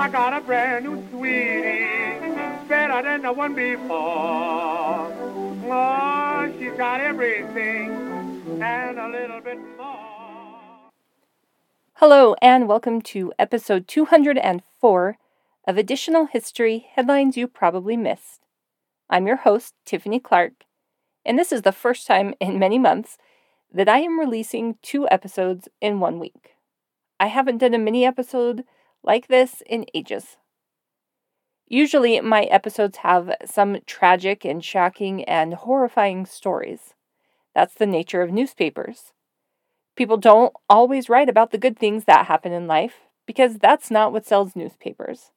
I got a brand new sweetie, better than the one before. Oh, she's got everything and a little bit more. Hello, and welcome to episode 204 of Additional History Headlines You Probably Missed. I'm your host, Tiffany Clark, and this is the first time in many months that I am releasing two episodes in one week. I haven't done a mini episode like this in ages. Usually, my episodes have some tragic and shocking and horrifying stories. That's the nature of newspapers. People don't always write about the good things that happen in life because that's not what sells newspapers.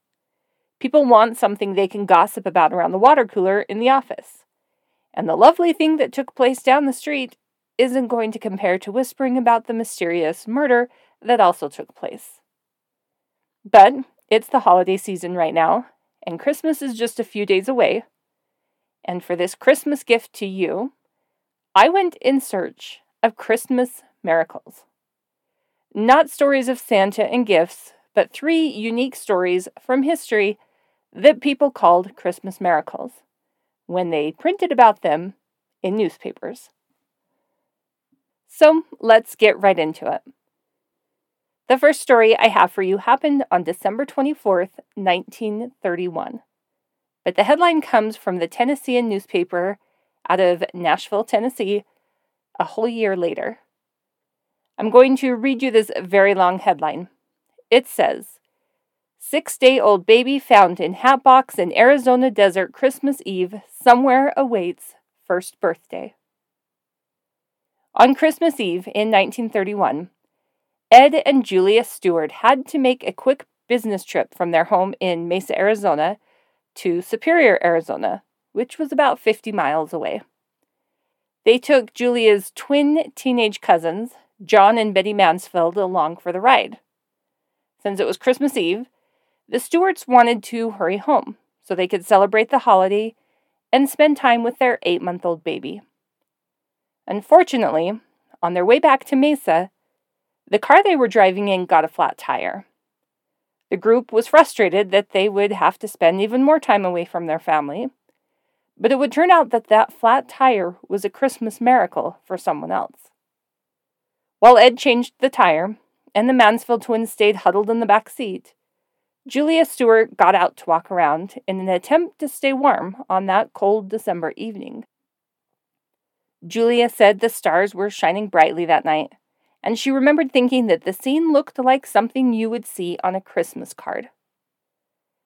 People want something they can gossip about around the water cooler in the office. And the lovely thing that took place down the street isn't going to compare to whispering about the mysterious murder that also took place. But it's the holiday season right now, and Christmas is just a few days away. And for this Christmas gift to you, I went in search of Christmas miracles. Not stories of Santa and gifts, but three unique stories from history that people called Christmas miracles when they printed about them in newspapers. So let's get right into it. The first story I have for you happened on December 24th, 1931. But the headline comes from the Tennessean newspaper out of Nashville, Tennessee, a whole year later. I'm going to read you this very long headline. It says Six day old baby found in hat box in Arizona desert Christmas Eve somewhere awaits first birthday. On Christmas Eve in 1931, Ed and Julia Stewart had to make a quick business trip from their home in Mesa, Arizona to Superior, Arizona, which was about 50 miles away. They took Julia's twin teenage cousins, John and Betty Mansfield, along for the ride. Since it was Christmas Eve, the Stewarts wanted to hurry home so they could celebrate the holiday and spend time with their eight month old baby. Unfortunately, on their way back to Mesa, the car they were driving in got a flat tire. The group was frustrated that they would have to spend even more time away from their family, but it would turn out that that flat tire was a Christmas miracle for someone else. While Ed changed the tire and the Mansfield twins stayed huddled in the back seat, Julia Stewart got out to walk around in an attempt to stay warm on that cold December evening. Julia said the stars were shining brightly that night, and she remembered thinking that the scene looked like something you would see on a Christmas card.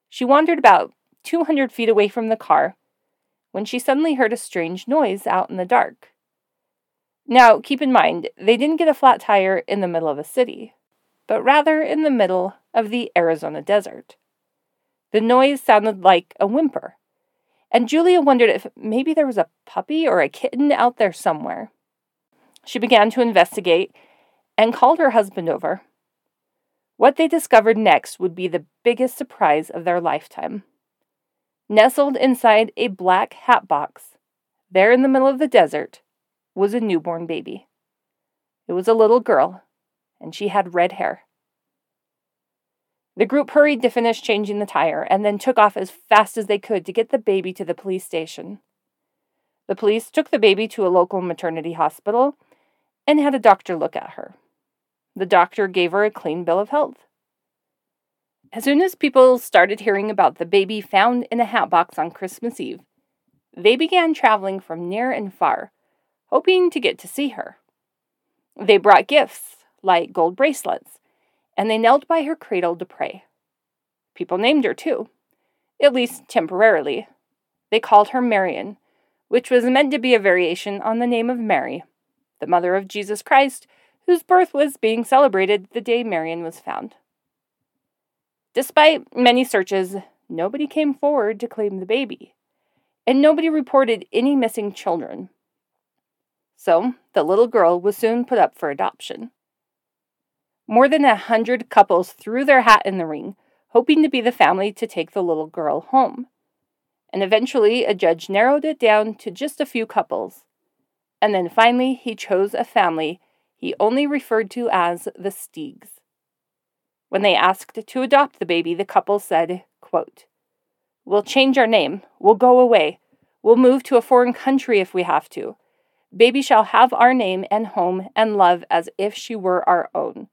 She wandered about 200 feet away from the car when she suddenly heard a strange noise out in the dark. Now, keep in mind, they didn't get a flat tire in the middle of a city, but rather in the middle of the Arizona desert. The noise sounded like a whimper, and Julia wondered if maybe there was a puppy or a kitten out there somewhere. She began to investigate and called her husband over. What they discovered next would be the biggest surprise of their lifetime. Nestled inside a black hat box, there in the middle of the desert, was a newborn baby. It was a little girl, and she had red hair. The group hurried to finish changing the tire and then took off as fast as they could to get the baby to the police station. The police took the baby to a local maternity hospital and had a doctor look at her. The doctor gave her a clean bill of health. As soon as people started hearing about the baby found in a hat box on Christmas Eve, they began traveling from near and far, hoping to get to see her. They brought gifts, like gold bracelets, and they knelt by her cradle to pray. People named her, too, at least temporarily. They called her Marian, which was meant to be a variation on the name of Mary, the mother of Jesus Christ, whose birth was being celebrated the day Marian was found. Despite many searches, nobody came forward to claim the baby, and nobody reported any missing children. So the little girl was soon put up for adoption. More than a hundred couples threw their hat in the ring, hoping to be the family to take the little girl home. And eventually, a judge narrowed it down to just a few couples. And then finally, he chose a family he only referred to as the Steegs. When they asked to adopt the baby, the couple said, quote, We'll change our name. We'll go away. We'll move to a foreign country if we have to. Baby shall have our name and home and love as if she were our own.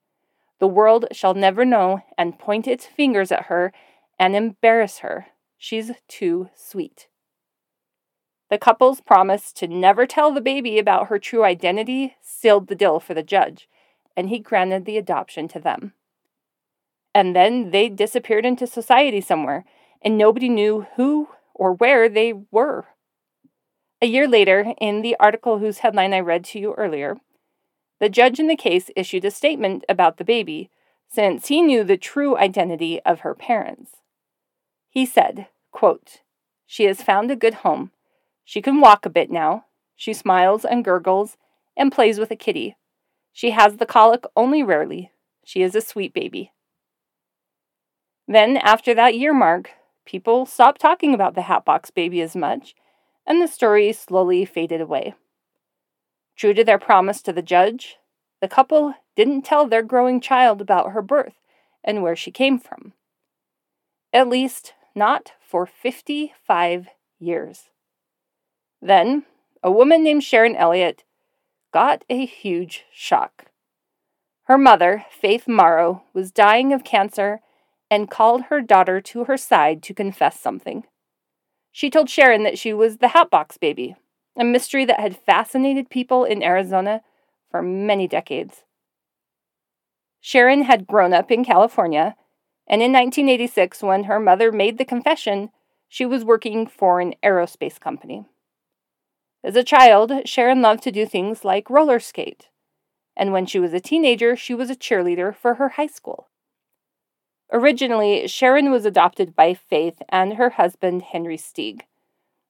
The world shall never know and point its fingers at her and embarrass her. She's too sweet. The couple's promise to never tell the baby about her true identity sealed the deal for the judge, and he granted the adoption to them. And then they disappeared into society somewhere, and nobody knew who or where they were. A year later, in the article whose headline I read to you earlier, the judge in the case issued a statement about the baby, since he knew the true identity of her parents. He said, quote, She has found a good home. She can walk a bit now. She smiles and gurgles and plays with a kitty. She has the colic only rarely. She is a sweet baby. Then, after that year mark, People stopped talking about the Hatbox baby as much, and the story slowly faded away. True to their promise to the judge, the couple didn't tell their growing child about her birth and where she came from. At least, not for 55 years. Then, a woman named Sharon Elliott got a huge shock. Her mother, Faith Morrow, was dying of cancer and called her daughter to her side to confess something. She told Sharon that she was the Hatbox Baby, a mystery that had fascinated people in Arizona for many decades. Sharon had grown up in California, and in 1986, when her mother made the confession, she was working for an aerospace company. As a child, Sharon loved to do things like roller skate, and when she was a teenager, she was a cheerleader for her high school. Originally, Sharon was adopted by Faith and her husband, Henry Stieg.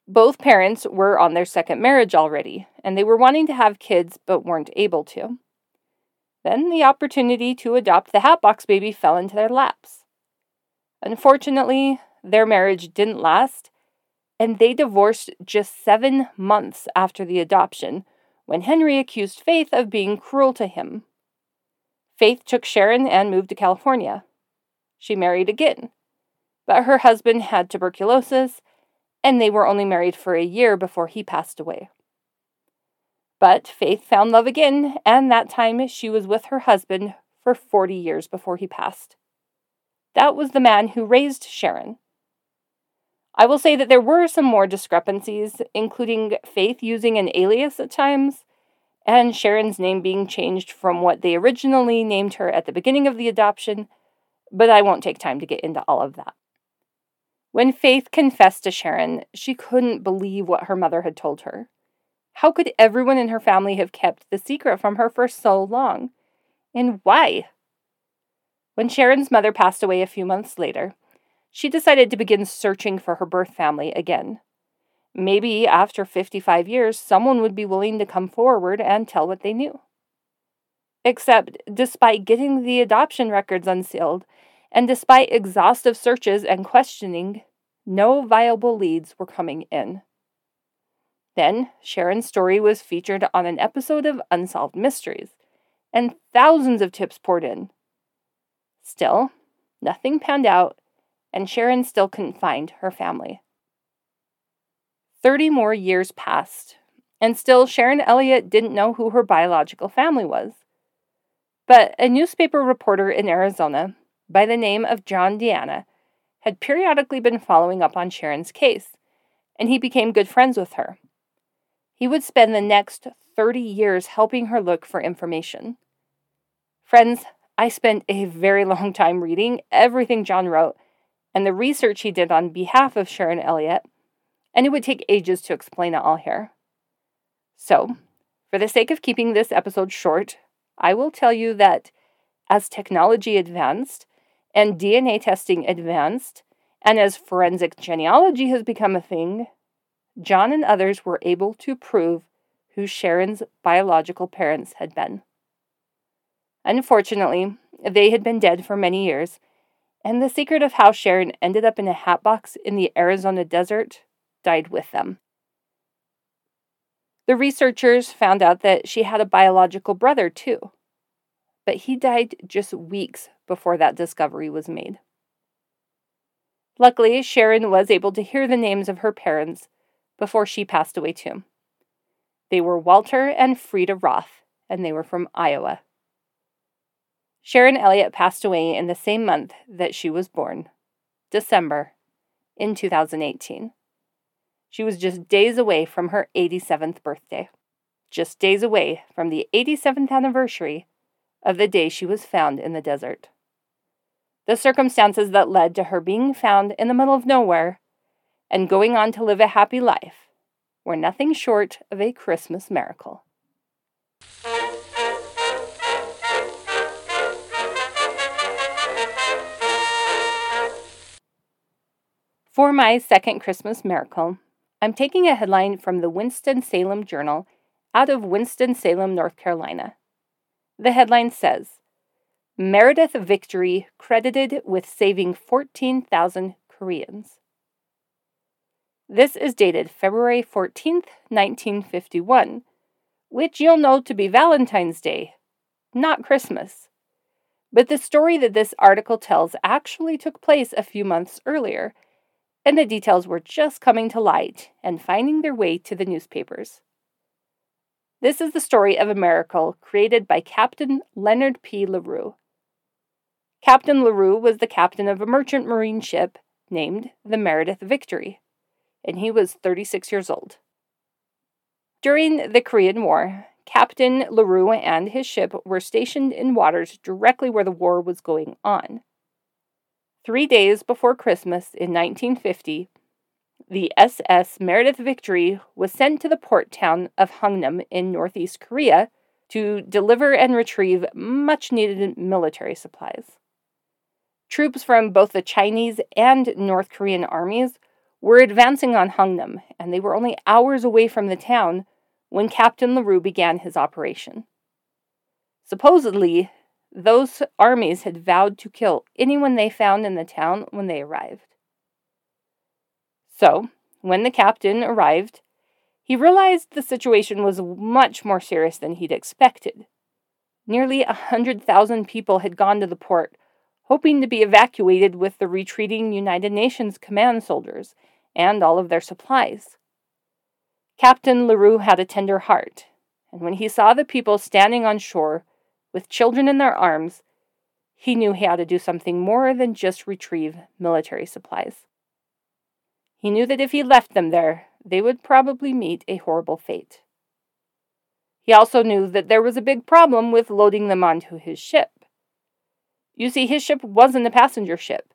Both parents were on their second marriage already, and they were wanting to have kids but weren't able to. Then the opportunity to adopt the Hatbox baby fell into their laps. Unfortunately, their marriage didn't last, and they divorced just seven months after the adoption when Henry accused Faith of being cruel to him. Faith took Sharon and moved to California. She married again. But her husband had tuberculosis, and they were only married for a year before he passed away. But Faith found love again, and that time she was with her husband for 40 years before he passed. That was the man who raised Sharon. I will say that there were some more discrepancies, including Faith using an alias at times, and Sharon's name being changed from what they originally named her at the beginning of the adoption but I won't take time to get into all of that. When Faith confessed to Sharon, she couldn't believe what her mother had told her. How could everyone in her family have kept the secret from her for so long? And why? When Sharon's mother passed away a few months later, she decided to begin searching for her birth family again. Maybe after 55 years, someone would be willing to come forward and tell what they knew. Except, despite getting the adoption records unsealed, and despite exhaustive searches and questioning, no viable leads were coming in. Then, Sharon's story was featured on an episode of Unsolved Mysteries, and thousands of tips poured in. Still, nothing panned out, and Sharon still couldn't find her family. Thirty more years passed, and still Sharon Elliott didn't know who her biological family was. But a newspaper reporter in Arizona by the name of John D'Anna had periodically been following up on Sharon's case, and he became good friends with her. He would spend the next 30 years helping her look for information. Friends, I spent a very long time reading everything John wrote and the research he did on behalf of Sharon Elliott, and it would take ages to explain it all here. So, for the sake of keeping this episode short, I will tell you that as technology advanced and DNA testing advanced, and as forensic genealogy has become a thing, John and others were able to prove who Sharon's biological parents had been. Unfortunately, they had been dead for many years, and the secret of how Sharon ended up in a hatbox in the Arizona desert died with them. The researchers found out that she had a biological brother, too. but he died just weeks before that discovery was made. Luckily, Sharon was able to hear the names of her parents before she passed away too. They were Walter and Frida Roth, and they were from Iowa. Sharon Elliott passed away in the same month that she was born, December, in 2018. She was just days away from her 87th birthday, just days away from the 87th anniversary of the day she was found in the desert. The circumstances that led to her being found in the middle of nowhere and going on to live a happy life were nothing short of a Christmas miracle. For my second Christmas miracle, I'm taking a headline from the Winston-Salem Journal out of Winston-Salem, North Carolina. The headline says Meredith Victory credited with saving 14,000 Koreans. This is dated February 14th, 1951, which you'll know to be Valentine's Day, not Christmas. But the story that this article tells actually took place a few months earlier, and the details were just coming to light and finding their way to the newspapers. This is the story of a miracle created by Captain Leonard P. LaRue. Captain LaRue was the captain of a merchant marine ship named the Meredith Victory, and he was 36 years old. During the Korean War, Captain LaRue and his ship were stationed in waters directly where the war was going on. Three days before Christmas in 1950, the SS Meredith Victory was sent to the port town of Hungnam in northeast Korea to deliver and retrieve much needed military supplies. Troops from both the Chinese and North Korean armies were advancing on Hungnam, and they were only hours away from the town when Captain LaRue began his operation. Supposedly, those armies had vowed to kill anyone they found in the town when they arrived. So, when the captain arrived, he realized the situation was much more serious than he'd expected. Nearly a hundred thousand people had gone to the port hoping to be evacuated with the retreating United Nations command soldiers and all of their supplies. Captain LaRue had a tender heart, and when he saw the people standing on shore with children in their arms, he knew he had to do something more than just retrieve military supplies. He knew that if he left them there, they would probably meet a horrible fate. He also knew that there was a big problem with loading them onto his ship. You see, his ship wasn't a passenger ship,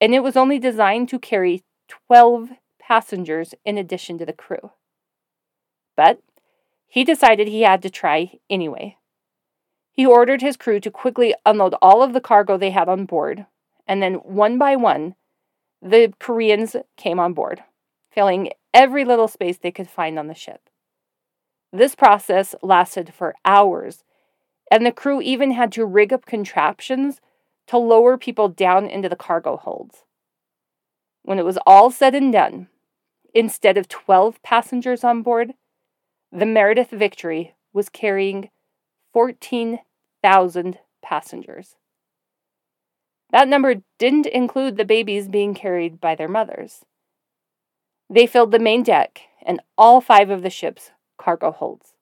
and it was only designed to carry 12 passengers in addition to the crew. But he decided he had to try anyway. He ordered his crew to quickly unload all of the cargo they had on board, and then one by one, the Koreans came on board, filling every little space they could find on the ship. This process lasted for hours, and the crew even had to rig up contraptions to lower people down into the cargo holds. When it was all said and done, instead of 12 passengers on board, the Meredith Victory was carrying 14,000 passengers. That number didn't include the babies being carried by their mothers. They filled the main deck and all five of the ship's cargo holds.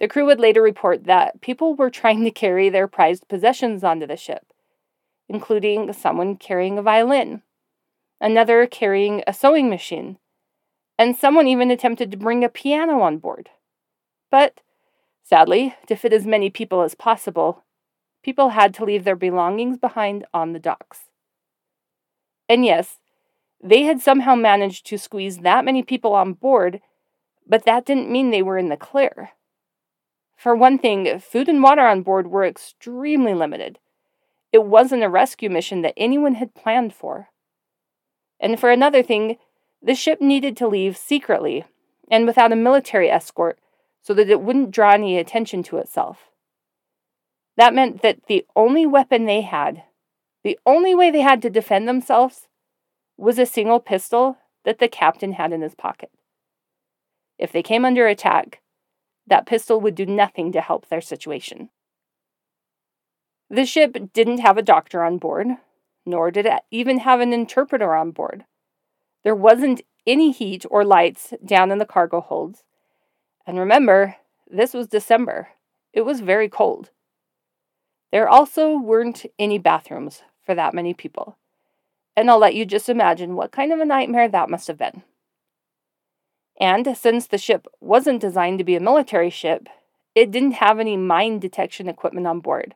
The crew would later report that people were trying to carry their prized possessions onto the ship, including someone carrying a violin, another carrying a sewing machine, and someone even attempted to bring a piano on board. But, sadly, to fit as many people as possible, people had to leave their belongings behind on the docks. And yes, they had somehow managed to squeeze that many people on board, but that didn't mean they were in the clear. For one thing, food and water on board were extremely limited. It wasn't a rescue mission that anyone had planned for. And for another thing, the ship needed to leave secretly and without a military escort so that it wouldn't draw any attention to itself. That meant that the only weapon they had, the only way they had to defend themselves, was a single pistol that the captain had in his pocket. If they came under attack, that pistol would do nothing to help their situation. The ship didn't have a doctor on board, nor did it even have an interpreter on board. There wasn't any heat or lights down in the cargo holds. And remember, this was December. It was very cold. There also weren't any bathrooms for that many people. And I'll let you just imagine what kind of a nightmare that must have been. And since the ship wasn't designed to be a military ship, it didn't have any mine detection equipment on board,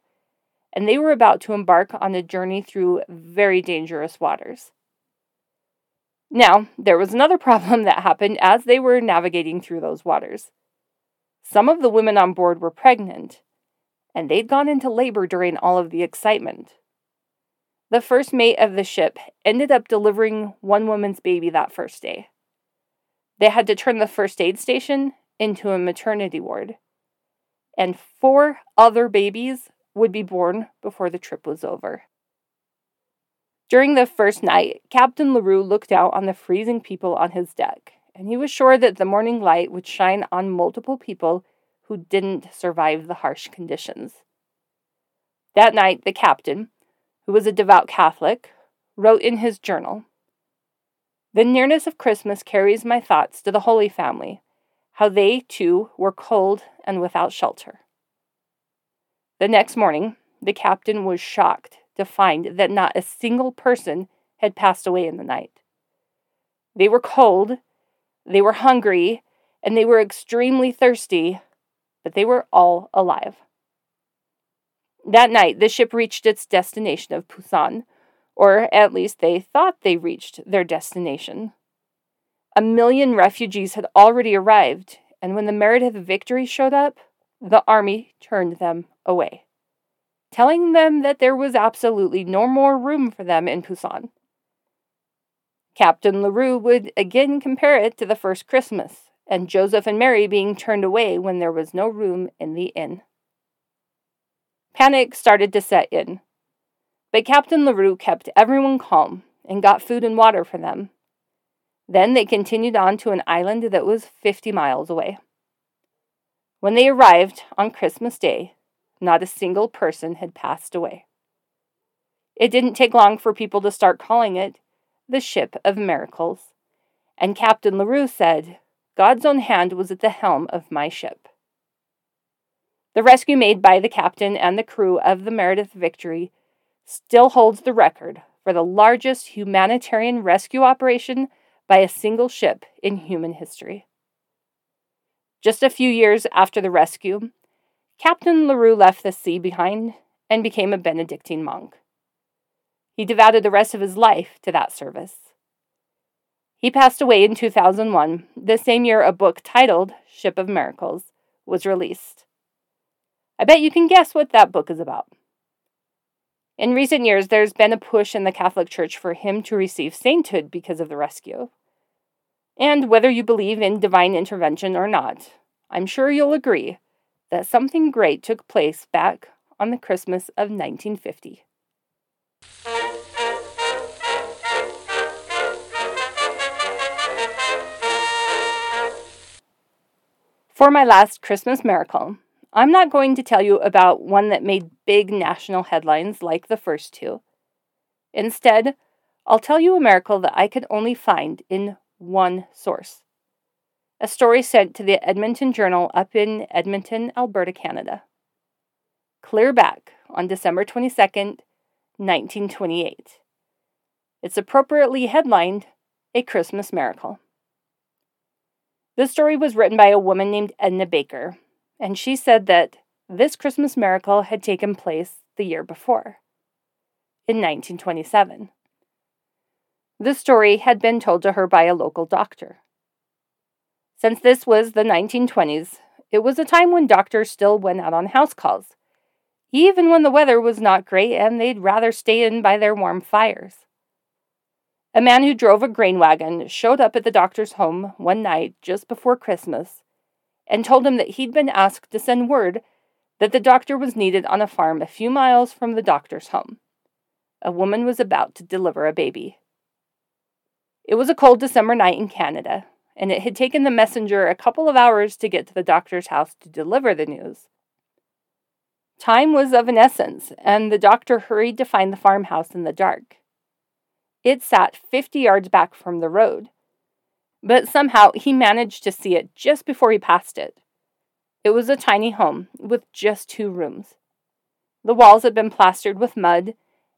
and they were about to embark on a journey through very dangerous waters. Now, there was another problem that happened as they were navigating through those waters. Some of the women on board were pregnant, and they'd gone into labor during all of the excitement. The first mate of the ship ended up delivering one woman's baby that first day. They had to turn the first aid station into a maternity ward, and four other babies would be born before the trip was over. During the first night, Captain LaRue looked out on the freezing people on his deck, and he was sure that the morning light would shine on multiple people who didn't survive the harsh conditions. That night, the captain, who was a devout Catholic, wrote in his journal The nearness of Christmas carries my thoughts to the Holy Family, how they, too, were cold and without shelter. The next morning, the captain was shocked to find that not a single person had passed away in the night. They were cold, they were hungry, and they were extremely thirsty, but they were all alive. That night, the ship reached its destination of Pusan, or at least they thought they reached their destination. A million refugees had already arrived, and when the Meredith Victory showed up, the army turned them away telling them that there was absolutely no more room for them in Pusan. Captain LaRue would again compare it to the first Christmas, and Joseph and Mary being turned away when there was no room in the inn. Panic started to set in, but Captain LaRue kept everyone calm and got food and water for them. Then they continued on to an island that was 50 miles away. When they arrived on Christmas Day, not a single person had passed away. It didn't take long for people to start calling it the Ship of Miracles, and Captain LaRue said, God's own hand was at the helm of my ship. The rescue made by the captain and the crew of the Meredith Victory still holds the record for the largest humanitarian rescue operation by a single ship in human history. Just a few years after the rescue, Captain LaRue left the sea behind and became a Benedictine monk. He devoted the rest of his life to that service. He passed away in 2001, the same year a book titled Ship of Miracles was released. I bet you can guess what that book is about. In recent years, there's been a push in the Catholic Church for him to receive sainthood because of the rescue. And whether you believe in divine intervention or not, I'm sure you'll agree that something great took place back on the Christmas of 1950. For my last Christmas miracle, I'm not going to tell you about one that made big national headlines like the first two. Instead, I'll tell you a miracle that I could only find in one source a story sent to the Edmonton Journal up in Edmonton, Alberta, Canada. Clear back on December 22nd, 1928. It's appropriately headlined A Christmas Miracle. This story was written by a woman named Edna Baker, and she said that this Christmas miracle had taken place the year before, in 1927. The story had been told to her by a local doctor. Since this was the 1920s, it was a time when doctors still went out on house calls, even when the weather was not great and they'd rather stay in by their warm fires. A man who drove a grain wagon showed up at the doctor's home one night just before Christmas and told him that he'd been asked to send word that the doctor was needed on a farm a few miles from the doctor's home. A woman was about to deliver a baby. It was a cold December night in Canada, and it had taken the messenger a couple of hours to get to the doctor's house to deliver the news. Time was of an essence, and the doctor hurried to find the farmhouse in the dark. It sat 50 yards back from the road, but somehow he managed to see it just before he passed it. It was a tiny home with just two rooms. The walls had been plastered with mud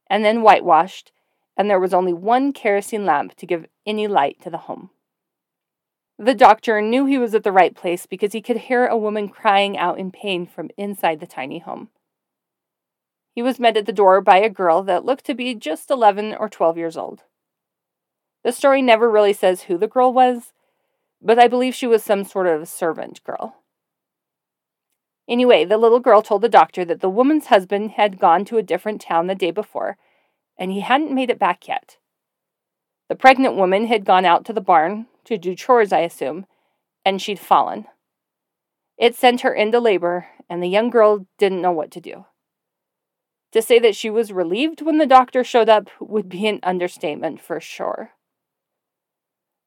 and then whitewashed, and there was only one kerosene lamp to give any light to the home. The doctor knew he was at the right place because he could hear a woman crying out in pain from inside the tiny home. He was met at the door by a girl that looked to be just 11 or 12 years old. The story never really says who the girl was, but I believe she was some sort of servant girl. Anyway, the little girl told the doctor that the woman's husband had gone to a different town the day before, and he hadn't made it back yet. The pregnant woman had gone out to the barn, to do chores, I assume, and she'd fallen. It sent her into labor, and the young girl didn't know what to do. To say that she was relieved when the doctor showed up would be an understatement for sure.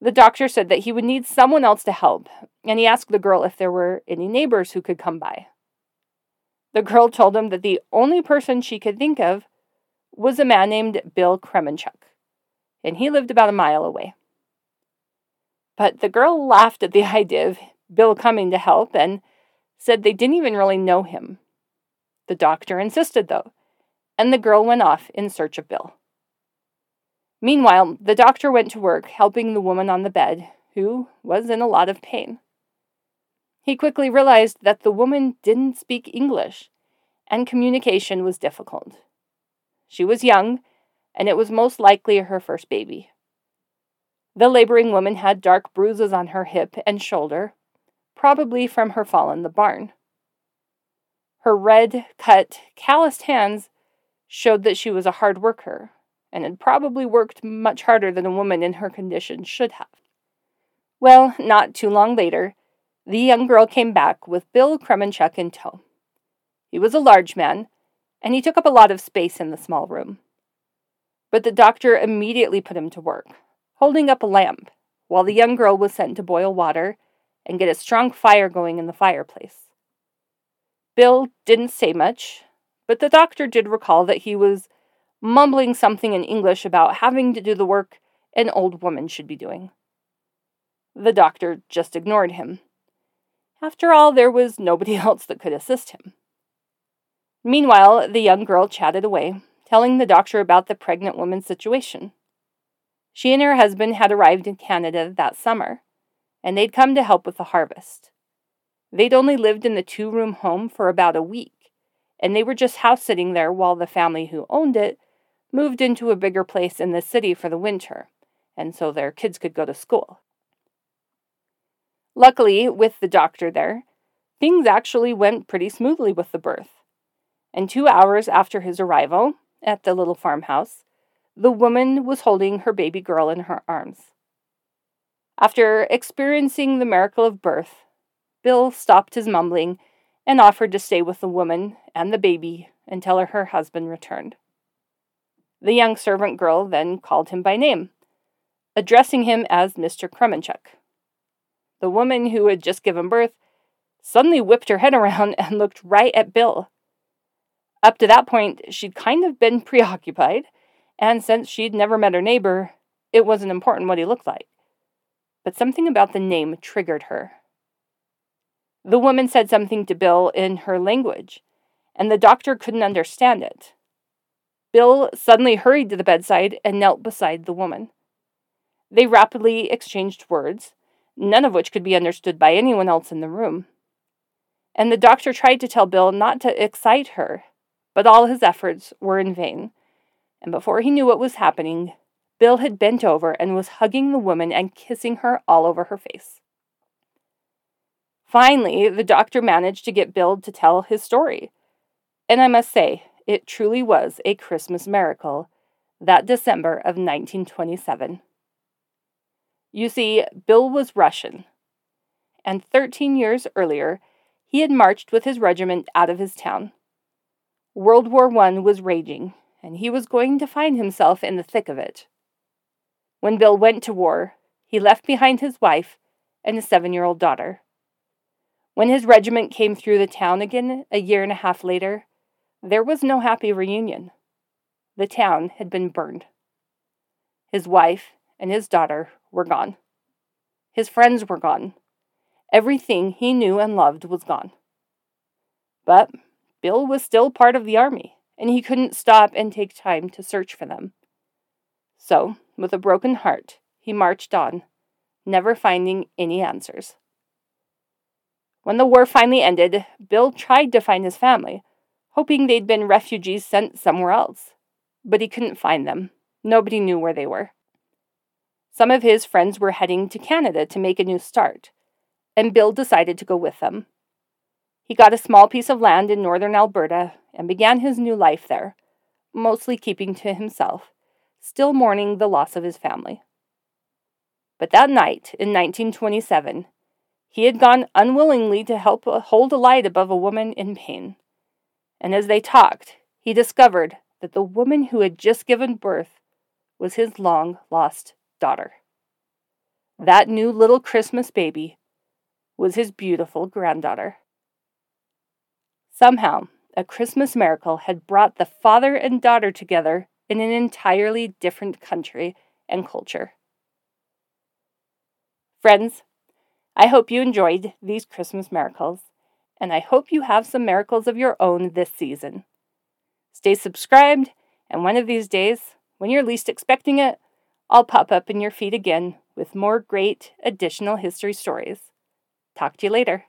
The doctor said that he would need someone else to help, and he asked the girl if there were any neighbors who could come by. The girl told him that the only person she could think of was a man named Bill Kremenchuk, and he lived about a mile away. But the girl laughed at the idea of Bill coming to help and said they didn't even really know him. The doctor insisted, though, and the girl went off in search of Bill. Meanwhile, the doctor went to work helping the woman on the bed, who was in a lot of pain. He quickly realized that the woman didn't speak English, and communication was difficult. She was young, and it was most likely her first baby. The laboring woman had dark bruises on her hip and shoulder, probably from her fall in the barn. Her red, cut, calloused hands showed that she was a hard worker and had probably worked much harder than a woman in her condition should have. Well, not too long later, the young girl came back with Bill Kremenchuk in tow. He was a large man, and he took up a lot of space in the small room. But the doctor immediately put him to work, holding up a lamp, while the young girl was sent to boil water and get a strong fire going in the fireplace. Bill didn't say much, but the doctor did recall that he was mumbling something in English about having to do the work an old woman should be doing. The doctor just ignored him. After all, there was nobody else that could assist him. Meanwhile, the young girl chatted away, telling the doctor about the pregnant woman's situation. She and her husband had arrived in Canada that summer, and they'd come to help with the harvest. They'd only lived in the two room home for about a week, and they were just house sitting there while the family who owned it moved into a bigger place in the city for the winter, and so their kids could go to school. Luckily, with the doctor there, things actually went pretty smoothly with the birth. And two hours after his arrival at the little farmhouse, the woman was holding her baby girl in her arms. After experiencing the miracle of birth, Bill stopped his mumbling and offered to stay with the woman and the baby until her husband returned. The young servant girl then called him by name, addressing him as Mr. Kremenchuk. The woman who had just given birth suddenly whipped her head around and looked right at Bill. Up to that point, she'd kind of been preoccupied, and since she'd never met her neighbor, it wasn't important what he looked like. But something about the name triggered her. The woman said something to Bill in her language, and the doctor couldn't understand it. Bill suddenly hurried to the bedside and knelt beside the woman. They rapidly exchanged words, none of which could be understood by anyone else in the room. And the doctor tried to tell Bill not to excite her, but all his efforts were in vain. And before he knew what was happening, Bill had bent over and was hugging the woman and kissing her all over her face. Finally, the doctor managed to get Bill to tell his story. And I must say, it truly was a Christmas miracle that December of 1927. You see, Bill was Russian, and 13 years earlier, he had marched with his regiment out of his town. World War I was raging, and he was going to find himself in the thick of it. When Bill went to war, he left behind his wife and a seven year old daughter. When his regiment came through the town again a year and a half later, there was no happy reunion. The town had been burned. His wife and his daughter were gone. His friends were gone. Everything he knew and loved was gone. But Bill was still part of the army, and he couldn't stop and take time to search for them. So, with a broken heart, he marched on, never finding any answers. When the war finally ended, Bill tried to find his family, hoping they'd been refugees sent somewhere else. But he couldn't find them. Nobody knew where they were. Some of his friends were heading to Canada to make a new start, and Bill decided to go with them. He got a small piece of land in northern Alberta and began his new life there, mostly keeping to himself, still mourning the loss of his family. But that night, in 1927, he had gone unwillingly to help hold a light above a woman in pain. And as they talked, he discovered that the woman who had just given birth was his long lost daughter. That new little Christmas baby was his beautiful granddaughter. Somehow, a Christmas miracle had brought the father and daughter together in an entirely different country and culture. Friends, I hope you enjoyed these Christmas miracles, and I hope you have some miracles of your own this season. Stay subscribed, and one of these days, when you're least expecting it, I'll pop up in your feed again with more great additional history stories. Talk to you later.